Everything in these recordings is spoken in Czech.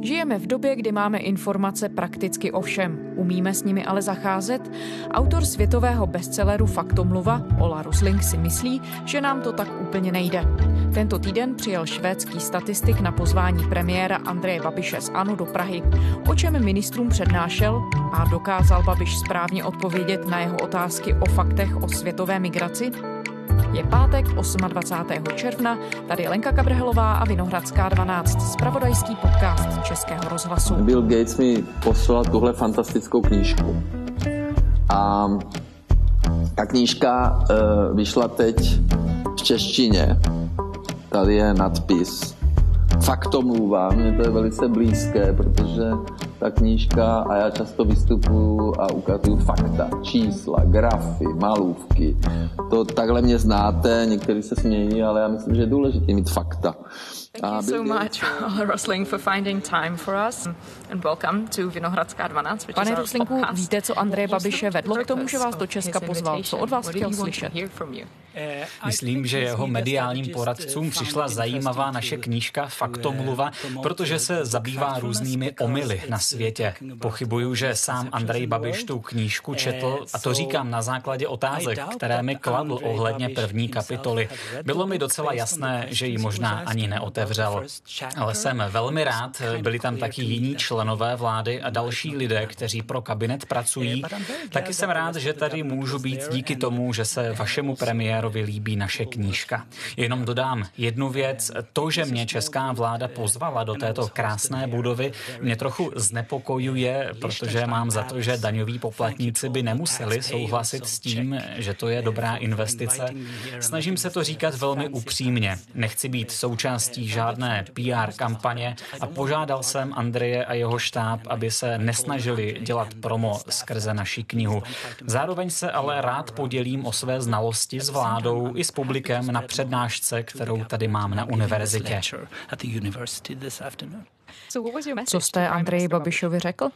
Žijeme v době, kdy máme informace prakticky o všem. Umíme s nimi ale zacházet? Autor světového bestselleru Faktomluva, Ola Rusling, si myslí, že nám to tak úplně nejde. Tento týden přijel švédský statistik na pozvání premiéra Andreje Babiše z ANO do Prahy. O čem ministrům přednášel a dokázal Babiš správně odpovědět na jeho otázky o faktech o světové migraci? Je pátek 28. června, tady Lenka Kabrhelová a Vinohradská 12, spravodajský podcast Českého rozhlasu. Bill Gates mi poslal tuhle fantastickou knížku. A ta knížka uh, vyšla teď v češtině. Tady je nadpis Faktomluva, mně to je velice blízké, protože ta knížka a já často vystupuju a ukazuju fakta, čísla, grafy, malůvky. To takhle mě znáte, někteří se smějí, ale já myslím, že je důležité mít fakta. Thank you so much, Rosling, for finding time for us and welcome to Vinohradská 12. Pane Roslinku, víte, co Andreje Babiše vedlo k tomu, že vás do Česka pozval? Co od vás chtěl slyšet? Myslím, že jeho mediálním poradcům přišla zajímavá naše knížka Faktomluva, protože se zabývá různými omily na světě. Pochybuju, že sám Andrej Babiš tu knížku četl a to říkám na základě otázek, které mi kladl ohledně první kapitoly. Bylo mi docela jasné, že ji možná ani neotevřel. Ale jsem velmi rád, byli tam taky jiní členové vlády a další lidé, kteří pro kabinet pracují. Taky jsem rád, že tady můžu být díky tomu, že se vašemu premiérovi líbí naše knížka. Jenom dodám jednu věc. To, že mě česká vláda pozvala do této krásné budovy, mě trochu znepokojuje, protože mám za to, že daňoví poplatníci by nemuseli souhlasit s tím, že to je dobrá investice. Snažím se to říkat velmi upřímně. Nechci být součástí žádné PR kampaně a požádal jsem Andreje a jeho štáb, aby se nesnažili dělat promo skrze naši knihu. Zároveň se ale rád podělím o své znalosti s vládou i s publikem na přednášce, kterou tady mám na univerzitě. Co jste Andreji Babišovi řekl?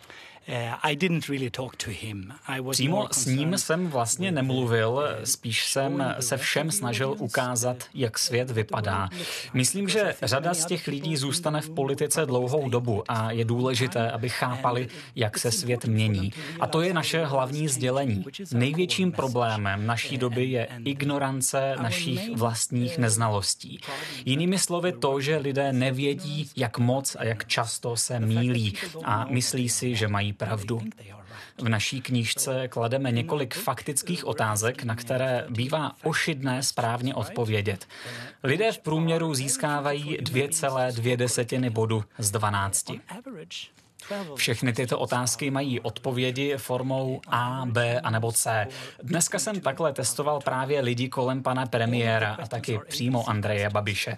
Přímo s ním jsem vlastně nemluvil, spíš jsem se všem snažil ukázat, jak svět vypadá. Myslím, že řada z těch lidí zůstane v politice dlouhou dobu a je důležité, aby chápali, jak se svět mění. A to je naše hlavní sdělení. Největším problémem naší doby je ignorance našich vlastních neznalostí. Jinými slovy to, že lidé nevědí, jak moc a jak často se mílí a myslí si, že mají pravdu. V naší knížce klademe několik faktických otázek, na které bývá ošidné správně odpovědět. Lidé v průměru získávají 2,2 desetiny bodu z 12. Všechny tyto otázky mají odpovědi formou A, B a nebo C. Dneska jsem takhle testoval právě lidi kolem pana premiéra a taky přímo Andreje Babiše.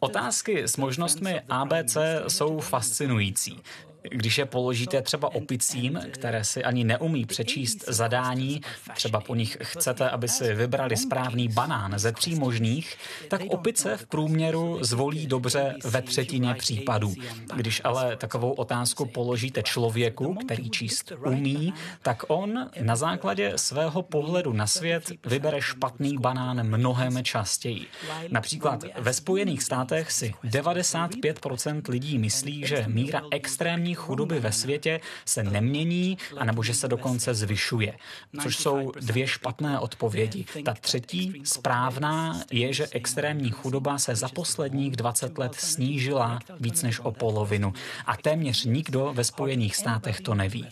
Otázky s možnostmi A, B, C jsou fascinující. Když je položíte třeba opicím, které si ani neumí přečíst zadání, třeba po nich chcete, aby si vybrali správný banán ze tří možných, tak opice v průměru zvolí dobře ve třetině případů. Když ale takovou otázku položíte člověku, který číst umí, tak on na základě svého pohledu na svět vybere špatný banán mnohem častěji. Například ve Spojených státech si 95% lidí myslí, že míra extrémní chudoby ve světě se nemění, anebo že se dokonce zvyšuje. Což jsou dvě špatné odpovědi. Ta třetí, správná, je, že extrémní chudoba se za posledních 20 let snížila víc než o polovinu. A téměř nikdo ve Spojených státech to neví.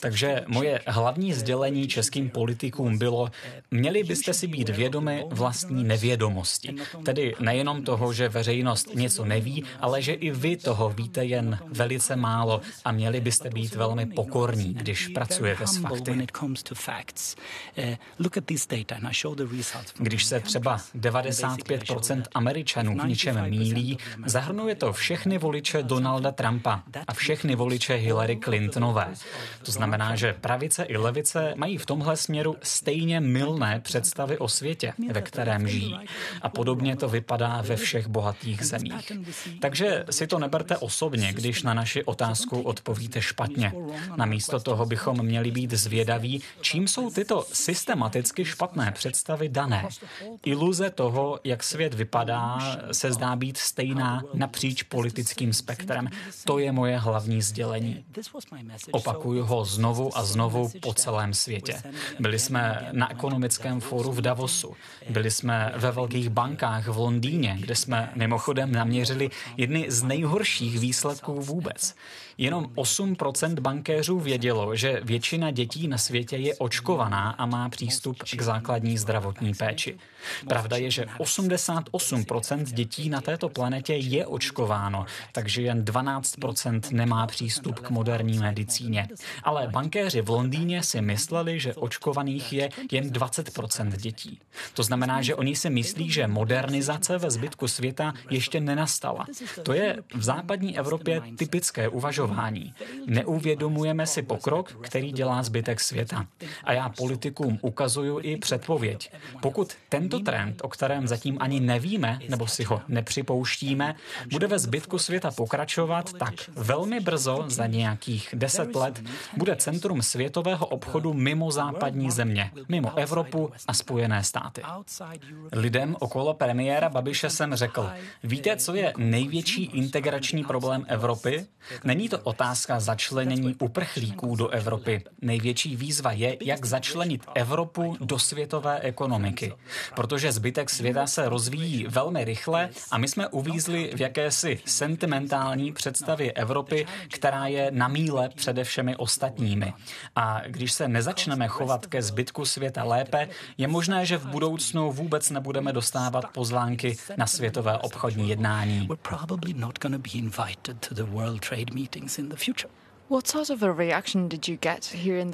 Takže moje hlavní sdělení českým politikům bylo, měli byste si být vědomi vlastní nevědomosti. Tedy nejenom toho, že veřejnost něco neví, ale že i vy toho víte jen velice málo a měli byste být velmi pokorní, když pracujete s fakty. Když se třeba 95% Američanů v něčem mílí, zahrnuje to všechny voliče Donalda Trumpa a všechny voliče Hillary Clintonové. To znamená, že pravice i levice mají v tomhle směru stejně mylné představy o světě, ve kterém žijí. A podobně to vypadá ve všech bohatých zemích. Takže si to neberte osobně, když na naši otázku odpovíte špatně. Namísto toho bychom měli být zvědaví, čím jsou tyto systematicky špatné představy dané. Iluze toho, jak svět vypadá, se zdá být stejná napříč politickým spektrem. To je moje hlavní sdělení. Opakuju ho znovu a znovu po celém světě. Byli jsme na ekonomickém fóru v Davosu, byli jsme ve velkých bankách v Londýně, kde jsme mimochodem naměřili jedny z nejhorších výsledků vůbec. Jenom 8% bankéřů vědělo, že většina dětí na světě je očkovaná a má přístup k základní zdravotní péči. Pravda je, že 88% dětí na této planetě je očkováno, takže jen 12% nemá přístup k moderní medicíně. Ale bankéři v Londýně si mysleli, že očkovaných je jen 20% dětí. To znamená, že oni si myslí, že modernizace ve zbytku světa ještě nenastala. To je v západní Evropě typické uvažování. Neuvědomujeme si pokrok, který dělá zbytek světa. A já politikům ukazuju i předpověď. Pokud tento trend, o kterém zatím ani nevíme, nebo si ho nepřipouštíme, bude ve zbytku světa pokračovat, tak velmi brzo, za nějakých deset let, bude centrum světového obchodu mimo západní země, mimo Evropu a Spojené státy. Lidem okolo premiéra Babiše jsem řekl, víte, co je největší integrační problém Evropy? Není to otázka začlenění uprchlíků do Evropy. Největší výzva je, jak začlenit Evropu do světové ekonomiky. Protože zbytek světa se rozvíjí velmi rychle a my jsme uvízli v jakési sentimentální představě Evropy, která je na míle přede všemi ostatními. A když se nezačneme chovat ke zbytku světa lépe, je možné, že v budoucnu vůbec nebudeme dostávat pozvánky na světové obchodní jednání.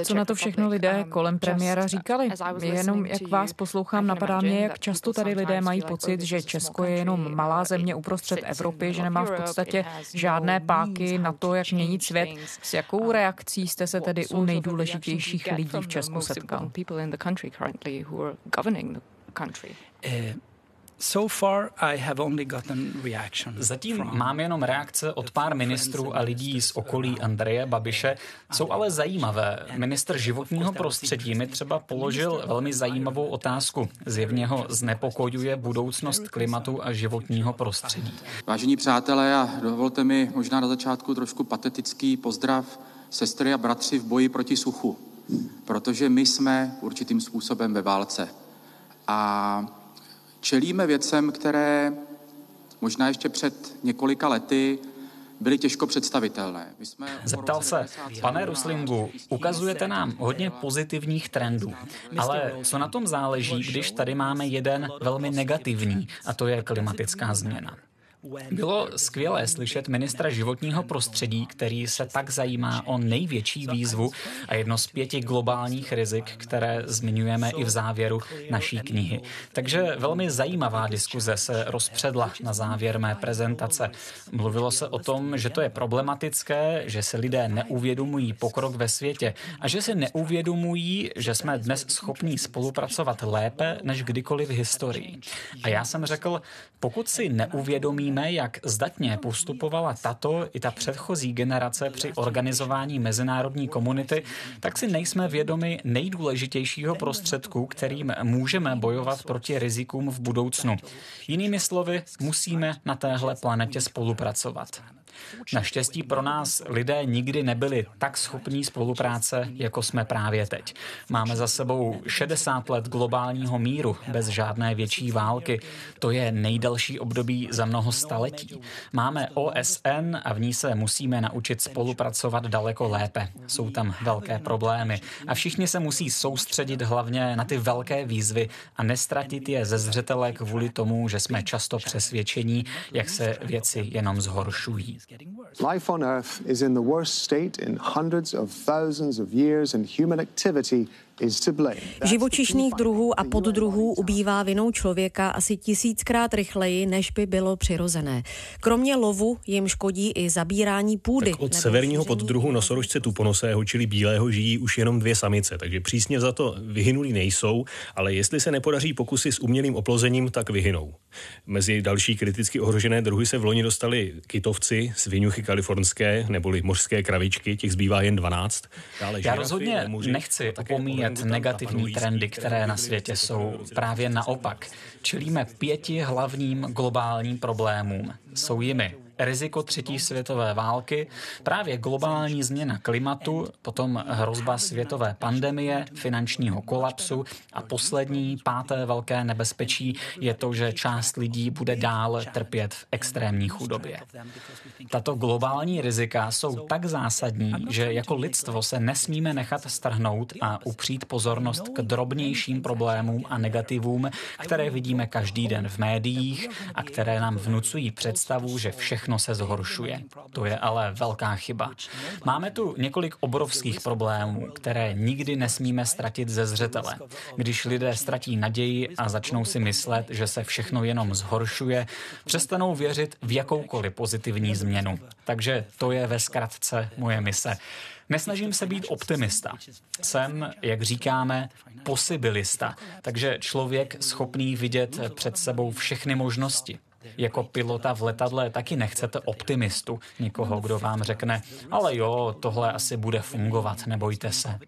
Co na to všechno lidé um, kolem premiéra říkali? Jenom jak vás poslouchám, napadá mě, jak často tady lidé mají pocit, že Česko je jenom malá země uprostřed Evropy, že nemá v podstatě žádné páky na to, jak měnit svět. S jakou um, reakcí jste se tedy u nejdůležitějších lidí v Česku setkal? Zatím mám jenom reakce od pár ministrů a lidí z okolí Andreje Babiše, jsou ale zajímavé. Minister životního prostředí mi třeba položil velmi zajímavou otázku. Zjevně ho znepokojuje budoucnost klimatu a životního prostředí. Vážení přátelé, a dovolte mi možná na začátku trošku patetický pozdrav sestry a bratři v boji proti suchu, protože my jsme určitým způsobem ve válce. A čelíme věcem, které možná ještě před několika lety byly těžko představitelné. My jsme Zeptal se, pane Ruslingu, ukazujete nám hodně pozitivních trendů, ale co na tom záleží, když tady máme jeden velmi negativní, a to je klimatická změna? Bylo skvělé slyšet ministra životního prostředí, který se tak zajímá o největší výzvu a jedno z pěti globálních rizik, které zmiňujeme i v závěru naší knihy. Takže velmi zajímavá diskuze se rozpředla na závěr mé prezentace. Mluvilo se o tom, že to je problematické, že se lidé neuvědomují pokrok ve světě a že si neuvědomují, že jsme dnes schopní spolupracovat lépe než kdykoliv v historii. A já jsem řekl, pokud si neuvědomíme, víme, jak zdatně postupovala tato i ta předchozí generace při organizování mezinárodní komunity, tak si nejsme vědomi nejdůležitějšího prostředku, kterým můžeme bojovat proti rizikům v budoucnu. Jinými slovy, musíme na téhle planetě spolupracovat. Naštěstí pro nás lidé nikdy nebyli tak schopní spolupráce, jako jsme právě teď. Máme za sebou 60 let globálního míru bez žádné větší války. To je nejdelší období za mnoho staletí. Máme OSN a v ní se musíme naučit spolupracovat daleko lépe. Jsou tam velké problémy a všichni se musí soustředit hlavně na ty velké výzvy a nestratit je ze zřetele kvůli tomu, že jsme často přesvědčení, jak se věci jenom zhoršují. Life on Earth is in the worst state in hundreds of thousands of years, and human activity Živočišných druhů a poddruhů ubývá vinou člověka asi tisíckrát rychleji, než by bylo přirozené. Kromě lovu jim škodí i zabírání půdy. Tak od severního poddruhu nosorožce tuponosého, čili bílého, žijí už jenom dvě samice, takže přísně za to vyhynulí nejsou, ale jestli se nepodaří pokusy s umělým oplozením, tak vyhynou. Mezi další kriticky ohrožené druhy se v loni dostali kytovci, svinuchy kalifornské neboli mořské kravičky, těch zbývá jen 12. Dále Já rozhodně nechci opomíjet negativní trendy, které na světě jsou. Právě naopak. Čelíme pěti hlavním globálním problémům. Jsou jimi riziko třetí světové války, právě globální změna klimatu, potom hrozba světové pandemie, finančního kolapsu a poslední, páté velké nebezpečí je to, že část lidí bude dál trpět v extrémní chudobě. Tato globální rizika jsou tak zásadní, že jako lidstvo se nesmíme nechat strhnout a upřít pozornost k drobnějším problémům a negativům, které vidíme každý den v médiích a které nám vnucují představu, že všechno všechno se zhoršuje. To je ale velká chyba. Máme tu několik obrovských problémů, které nikdy nesmíme ztratit ze zřetele. Když lidé ztratí naději a začnou si myslet, že se všechno jenom zhoršuje, přestanou věřit v jakoukoliv pozitivní změnu. Takže to je ve zkratce moje mise. Nesnažím se být optimista. Jsem, jak říkáme, posibilista, takže člověk schopný vidět před sebou všechny možnosti. Jako pilota v letadle taky nechcete optimistu, někoho, kdo vám řekne, ale jo, tohle asi bude fungovat, nebojte se.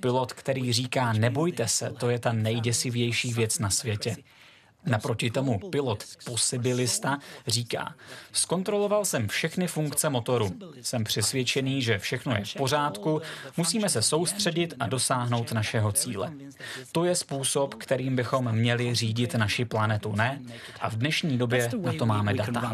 Pilot, který říká, nebojte se, to je ta nejděsivější věc na světě. Naproti tomu pilot posibilista říká, zkontroloval jsem všechny funkce motoru. Jsem přesvědčený, že všechno je v pořádku, musíme se soustředit a dosáhnout našeho cíle. To je způsob, kterým bychom měli řídit naši planetu, ne? A v dnešní době na to máme data.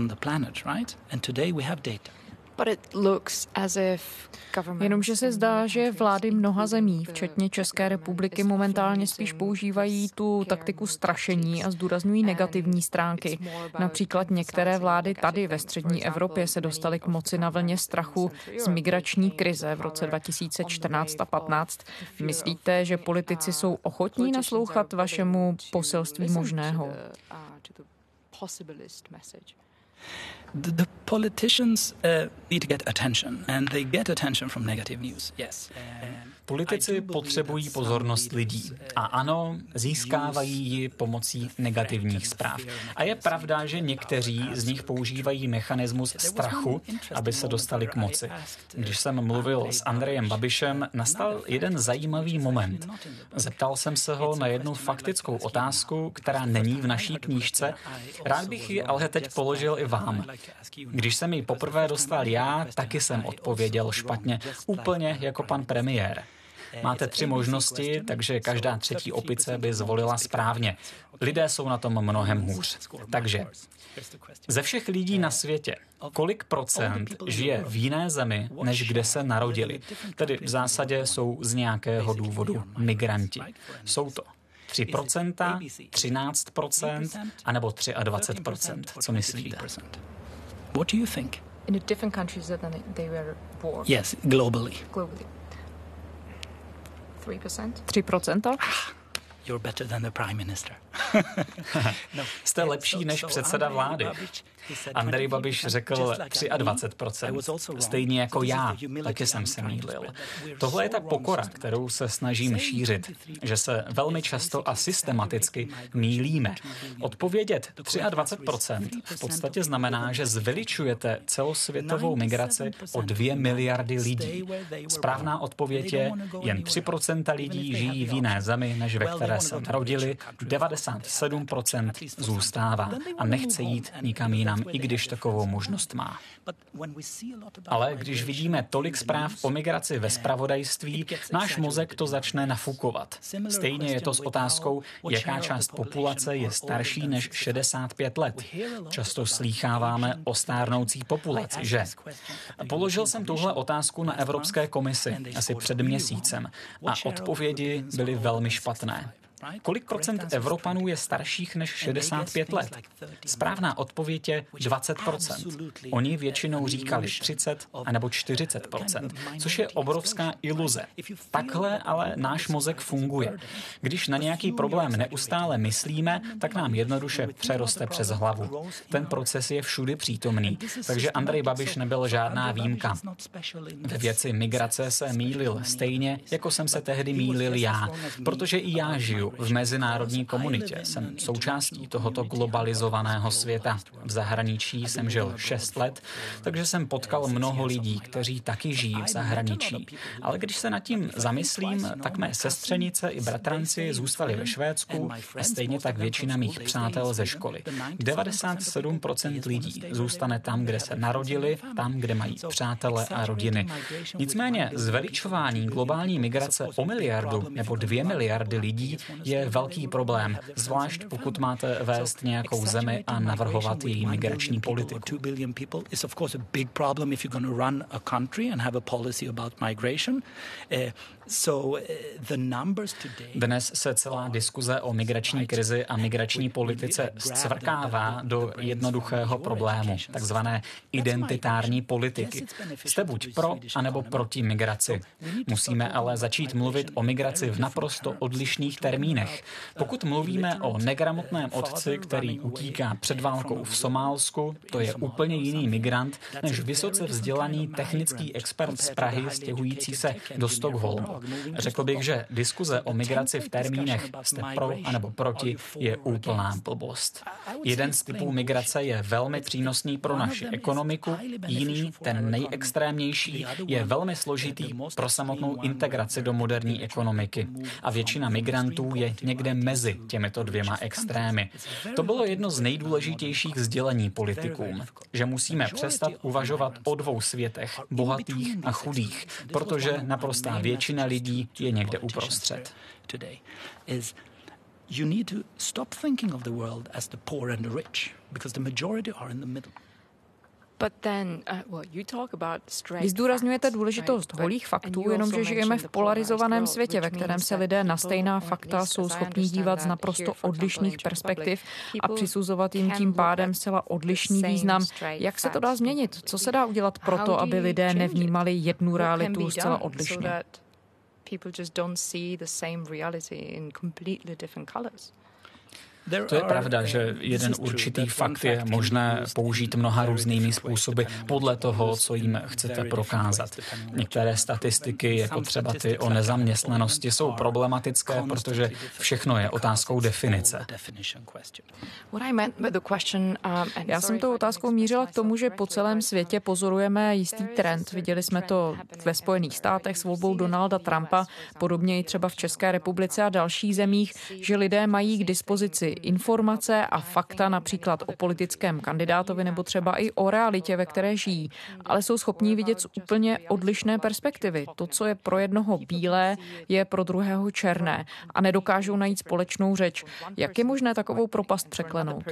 Jenomže se zdá, že vlády mnoha zemí, včetně České republiky, momentálně spíš používají tu taktiku strašení a zdůrazňují negativní stránky. Například některé vlády tady ve střední Evropě se dostaly k moci na vlně strachu z migrační krize v roce 2014 a 15. Myslíte, že politici jsou ochotní naslouchat vašemu poselství možného? The, the politicians uh, need to get attention, and they get attention from negative news. Yes. Politici potřebují pozornost lidí a ano, získávají ji pomocí negativních zpráv. A je pravda, že někteří z nich používají mechanismus strachu, aby se dostali k moci. Když jsem mluvil s Andrejem Babišem, nastal jeden zajímavý moment. Zeptal jsem se ho na jednu faktickou otázku, která není v naší knížce. Rád bych ji ale teď položil i vám. Když jsem ji poprvé dostal já, taky jsem odpověděl špatně, úplně jako pan premiér. Máte tři možnosti, takže každá třetí opice by zvolila správně. Lidé jsou na tom mnohem hůř. Takže ze všech lidí na světě, kolik procent žije v jiné zemi, než kde se narodili? Tedy v zásadě jsou z nějakého důvodu migranti. Jsou to 3%, 13% anebo 23%. Co myslíte? What do you think? In different countries that they were born. Yes, globally. Globally. 3%? 3%? You're better than the prime minister. no, Jste lepší než předseda vlády. Andrej Babiš řekl 23%, stejně jako já, taky jsem se mýlil. Tohle je ta pokora, kterou se snažím šířit, že se velmi často a systematicky mílíme. Odpovědět 23% v podstatě znamená, že zveličujete celosvětovou migraci o 2 miliardy lidí. Správná odpověď je, jen 3% lidí žijí v jiné zemi, než ve které se narodili, 97% zůstává a nechce jít nikam jinam sám, i když takovou možnost má. Ale když vidíme tolik zpráv o migraci ve spravodajství, náš mozek to začne nafukovat. Stejně je to s otázkou, jaká část populace je starší než 65 let. Často slýcháváme o stárnoucí populaci, že? Položil jsem tuhle otázku na Evropské komisi asi před měsícem a odpovědi byly velmi špatné. Kolik procent Evropanů je starších než 65 let? Správná odpověď je 20% Oni většinou říkali 30 anebo 40% což je obrovská iluze. Takhle ale náš mozek funguje. Když na nějaký problém neustále myslíme, tak nám jednoduše přeroste přes hlavu. Ten proces je všudy přítomný, takže Andrej Babiš nebyl žádná výjimka. Ve věci migrace se mýlil stejně, jako jsem se tehdy mýlil já, protože i já žiju v mezinárodní komunitě. Jsem součástí tohoto globalizovaného světa. V zahraničí jsem žil 6 let, takže jsem potkal mnoho lidí, kteří taky žijí v zahraničí. Ale když se nad tím zamyslím, tak mé sestřenice i bratranci zůstali ve Švédsku a stejně tak většina mých přátel ze školy. 97% lidí zůstane tam, kde se narodili, tam, kde mají přátele a rodiny. Nicméně zveličování globální migrace o miliardu nebo dvě miliardy lidí je velký problém, zvlášť pokud máte vést nějakou zemi a navrhovat její migrační politiku. Dnes se celá diskuze o migrační krizi a migrační politice zcvrkává do jednoduchého problému, takzvané identitární politiky. Jste buď pro, anebo proti migraci. Musíme ale začít mluvit o migraci v naprosto odlišných termínech. Pokud mluvíme o negramotném otci, který utíká před válkou v Somálsku, to je úplně jiný migrant než vysoce vzdělaný technický expert z Prahy stěhující se do Stockholmu. Řekl bych, že diskuze o migraci v termínech jste pro anebo proti je úplná blbost. Jeden z typů migrace je velmi přínosný pro naši ekonomiku, jiný, ten nejextrémnější, je velmi složitý pro samotnou integraci do moderní ekonomiky. A většina migrantů je někde mezi těmito dvěma extrémy. To bylo jedno z nejdůležitějších sdělení politikům, že musíme přestat uvažovat o dvou světech, bohatých a chudých, protože naprostá většina lidí je někde uprostřed. You need to stop thinking of the world as the poor and the rich, because the majority are in the middle. Uh, Vy zdůrazňujete důležitost holých faktů, jenomže žijeme v polarizovaném světě, ve kterém se lidé na stejná fakta jsou schopní dívat z naprosto odlišných perspektiv a přisuzovat jim tím pádem zcela odlišný význam. Jak se to dá změnit? Co se dá udělat pro to, aby lidé nevnímali jednu realitu zcela odlišně? People just don't see the same reality in completely different colors. To je pravda, že jeden určitý fakt je možné použít mnoha různými způsoby podle toho, co jim chcete prokázat. Některé statistiky, jako třeba ty o nezaměstnanosti, jsou problematické, protože všechno je otázkou definice. Já jsem tou otázkou mířila k tomu, že po celém světě pozorujeme jistý trend. Viděli jsme to ve Spojených státech s volbou Donalda Trumpa, podobně i třeba v České republice a dalších zemích, že lidé mají k dispozici informace a fakta například o politickém kandidátovi nebo třeba i o realitě, ve které žijí, ale jsou schopní vidět z úplně odlišné perspektivy. To, co je pro jednoho bílé, je pro druhého černé a nedokážou najít společnou řeč. Jak je možné takovou propast překlenout?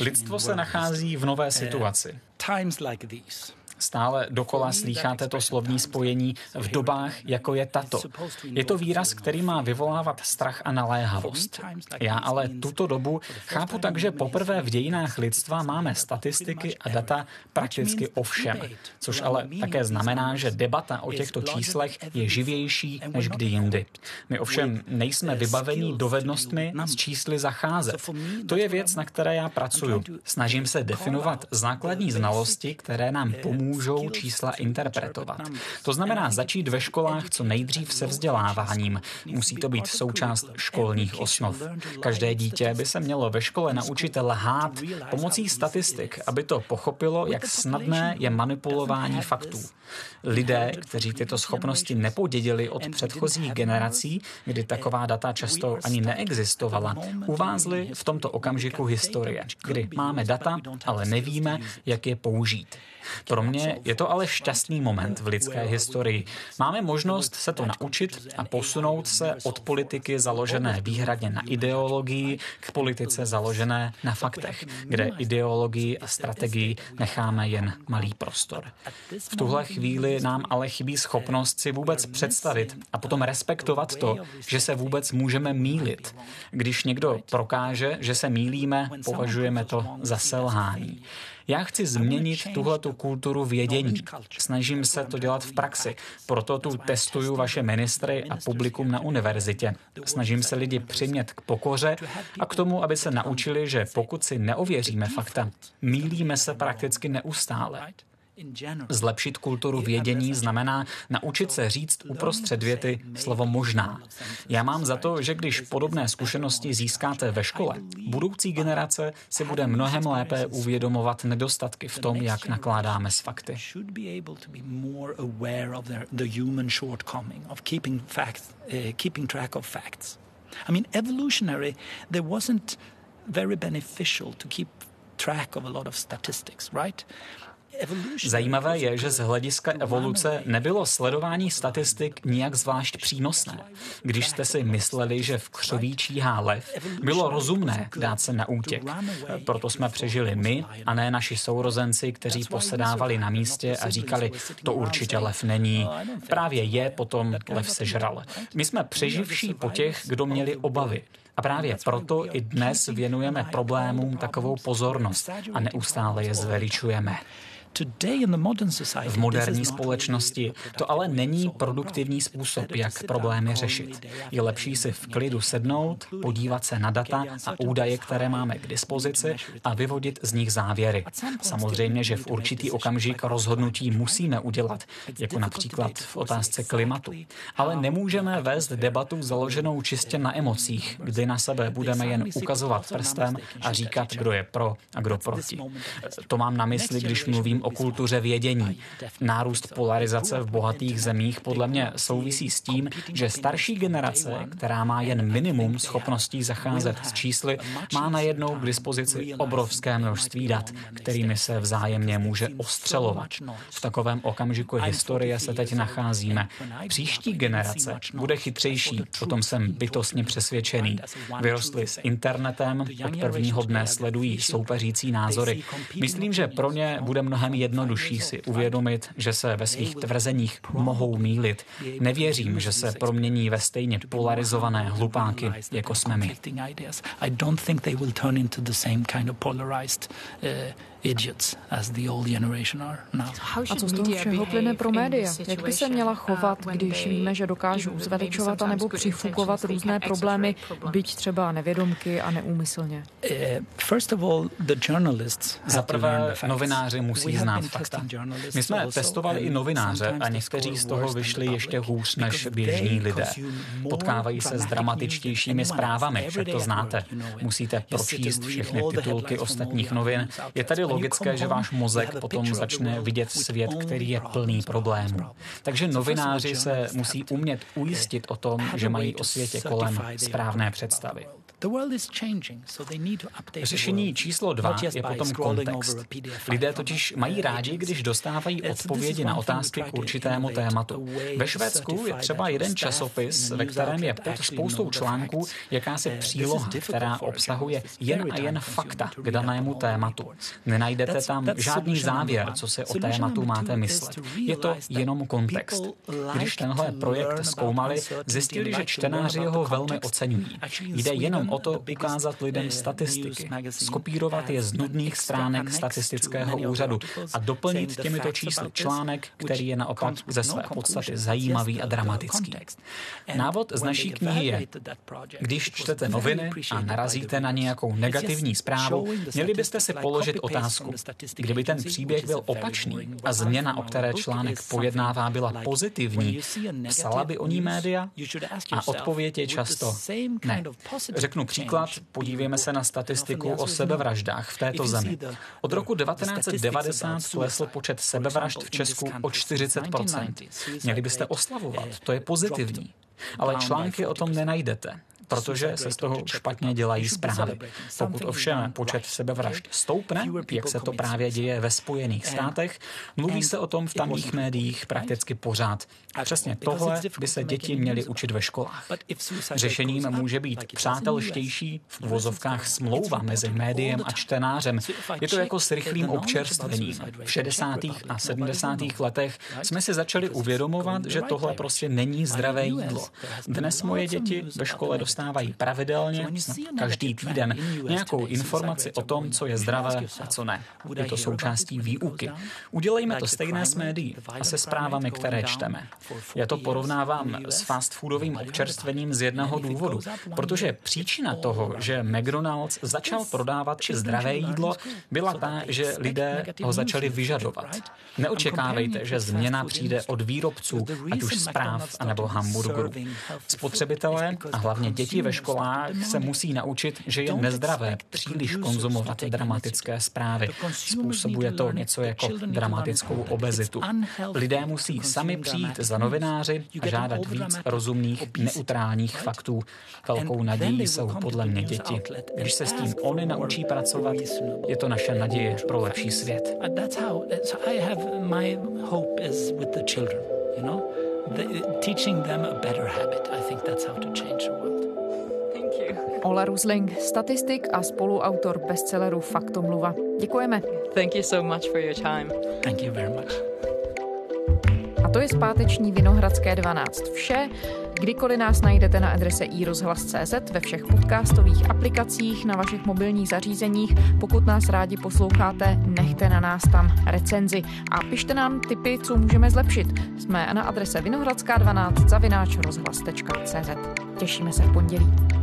Lidstvo se nachází v nové situaci. Times like these Stále dokola slýcháte to slovní spojení v dobách, jako je tato. Je to výraz, který má vyvolávat strach a naléhavost. Já ale tuto dobu chápu tak, že poprvé v dějinách lidstva máme statistiky a data prakticky o všem, což ale také znamená, že debata o těchto číslech je živější než kdy jindy. My ovšem nejsme vybavení dovednostmi s čísly zacházet. To je věc, na které já pracuju. Snažím se definovat základní znalosti, které nám pomůžou můžou čísla interpretovat. To znamená začít ve školách co nejdřív se vzděláváním. Musí to být součást školních osnov. Každé dítě by se mělo ve škole naučit lhát pomocí statistik, aby to pochopilo, jak snadné je manipulování faktů. Lidé, kteří tyto schopnosti nepodědili od předchozích generací, kdy taková data často ani neexistovala, uvázli v tomto okamžiku historie, kdy máme data, ale nevíme, jak je použít. Pro mě mě je to ale šťastný moment v lidské historii. Máme možnost se to naučit a posunout se od politiky založené výhradně na ideologii k politice založené na faktech, kde ideologii a strategii necháme jen malý prostor. V tuhle chvíli nám ale chybí schopnost si vůbec představit a potom respektovat to, že se vůbec můžeme mílit. Když někdo prokáže, že se mílíme, považujeme to za selhání. Já chci změnit tuhletu kulturu vědění. Snažím se to dělat v praxi. Proto tu testuju vaše ministry a publikum na univerzitě. Snažím se lidi přimět k pokoře a k tomu, aby se naučili, že pokud si neověříme fakta, mílíme se prakticky neustále. Zlepšit kulturu vědění znamená naučit se říct uprostřed věty slovo možná. Já mám za to, že když podobné zkušenosti získáte ve škole, budoucí generace si bude mnohem lépe uvědomovat nedostatky v tom, jak nakládáme s fakty. I mean, evolutionary, there wasn't very beneficial to keep track of a lot of statistics, right? Zajímavé je, že z hlediska evoluce nebylo sledování statistik nijak zvlášť přínosné. Když jste si mysleli, že v křoví číhá lev, bylo rozumné dát se na útěk. Proto jsme přežili my a ne naši sourozenci, kteří posedávali na místě a říkali, to určitě lev není. Právě je potom lev sežral. My jsme přeživší po těch, kdo měli obavy. A právě proto i dnes věnujeme problémům takovou pozornost a neustále je zveličujeme. V moderní společnosti to ale není produktivní způsob, jak problémy řešit. Je lepší si v klidu sednout, podívat se na data a údaje, které máme k dispozici a vyvodit z nich závěry. Samozřejmě, že v určitý okamžik rozhodnutí musíme udělat, jako například v otázce klimatu. Ale nemůžeme vést debatu založenou čistě na emocích, kdy na sebe budeme jen ukazovat prstem a říkat, kdo je pro a kdo proti. To mám na mysli, když mluvím o kultuře vědění. Nárůst polarizace v bohatých zemích podle mě souvisí s tím, že starší generace, která má jen minimum schopností zacházet s čísly, má najednou k dispozici obrovské množství dat, kterými se vzájemně může ostřelovat. V takovém okamžiku historie se teď nacházíme. Příští generace bude chytřejší, o tom jsem bytostně přesvědčený. Vyrostli s internetem, od prvního dne sledují soupeřící názory. Myslím, že pro ně bude mnohem jednodušší si uvědomit, že se ve svých tvrzeních mohou mílit. Nevěřím, že se promění ve stejně polarizované hlupáky, jako jsme my idiots as the old generation are now. A co z toho všeho plyne pro média? Jak by se měla chovat, když víme, že dokážou zveličovat anebo přifukovat různé problémy, byť třeba nevědomky a neúmyslně? Za prvé, novináři musí znát fakta. My jsme testovali i novináře a někteří z toho vyšli ještě hůř než běžní lidé. Potkávají se s dramatičtějšími zprávami, však to znáte. Musíte pročíst všechny titulky ostatních novin. Je tady logické, že váš mozek potom začne vidět svět, který je plný problémů. Takže novináři se musí umět ujistit o tom, že mají o světě kolem správné představy. Řešení číslo dva je potom kontext. Lidé totiž mají rádi, když dostávají odpovědi na otázky k určitému tématu. Ve Švédsku je třeba jeden časopis, ve kterém je pod spoustou článků jakási příloha, která obsahuje jen a jen fakta k danému tématu. Nenajdete tam žádný závěr, co si o tématu máte myslet. Je to jenom kontext. Když tenhle projekt zkoumali, zjistili, že čtenáři ho velmi oceňují. Jde jenom o to ukázat lidem statistiky, skopírovat je z nudných stránek statistického úřadu a doplnit těmito čísly článek, který je naopak ze své podstaty zajímavý a dramatický. Návod z naší knihy je, když čtete noviny a narazíte na nějakou negativní zprávu, měli byste si položit otázku, kdyby ten příběh byl opačný a změna, o které článek pojednává, byla pozitivní, psala by o ní média? A odpověď je často ne. Řeknu příklad, podívejme se na statistiku o sebevraždách v této zemi. Od roku 1990 klesl počet sebevražd v Česku o 40%. Měli byste oslavovat, to je pozitivní. Ale články o tom nenajdete. Protože se z toho špatně dělají zprávy. Pokud ovšem počet sebevražd stoupne, jak se to právě děje ve Spojených státech, mluví se o tom v tamních médiích prakticky pořád. A přesně tohle by se děti měly učit ve školách. Řešením může být přátelštější v uvozovkách smlouva mezi médiem a čtenářem. Je to jako s rychlým občerstvením. V 60. a 70. letech jsme si začali uvědomovat, že tohle prostě není zdravé jídlo. Dnes moje děti ve škole dostávají pravidelně, každý týden, nějakou informaci o tom, co je zdravé a co ne. Je to součástí výuky. Udělejme to stejné s médií a se zprávami, které čteme. Já to porovnávám s fast foodovým občerstvením z jednoho důvodu, protože příčina toho, že McDonald's začal prodávat zdravé jídlo, byla ta, že lidé ho začali vyžadovat. Neočekávejte, že změna přijde od výrobců, ať už zpráv anebo hamburgerů. Spotřebitelé a hlavně děti ve školách se musí naučit, že je nezdravé příliš konzumovat dramatické zprávy. Způsobuje to něco jako dramatickou obezitu. Lidé musí sami přijít za novináři a žádat víc rozumných, neutrálních faktů. Velkou nadějí jsou podle mě děti. Když se s tím oni naučí pracovat, je to naše naděje pro lepší svět. teaching them a better habit. I think that's how to change the world. Ola Rusling, statistik a spoluautor bestselleru Faktomluva. Děkujeme. Thank you so much for your time. Thank you very much. A to je zpáteční Vinohradské 12 vše. Kdykoliv nás najdete na adrese iRozhlas.cz ve všech podcastových aplikacích na vašich mobilních zařízeních. Pokud nás rádi posloucháte, nechte na nás tam recenzi a pište nám tipy, co můžeme zlepšit. Jsme na adrese vinohradská12 zavináč rozhlas.cz. Těšíme se v pondělí.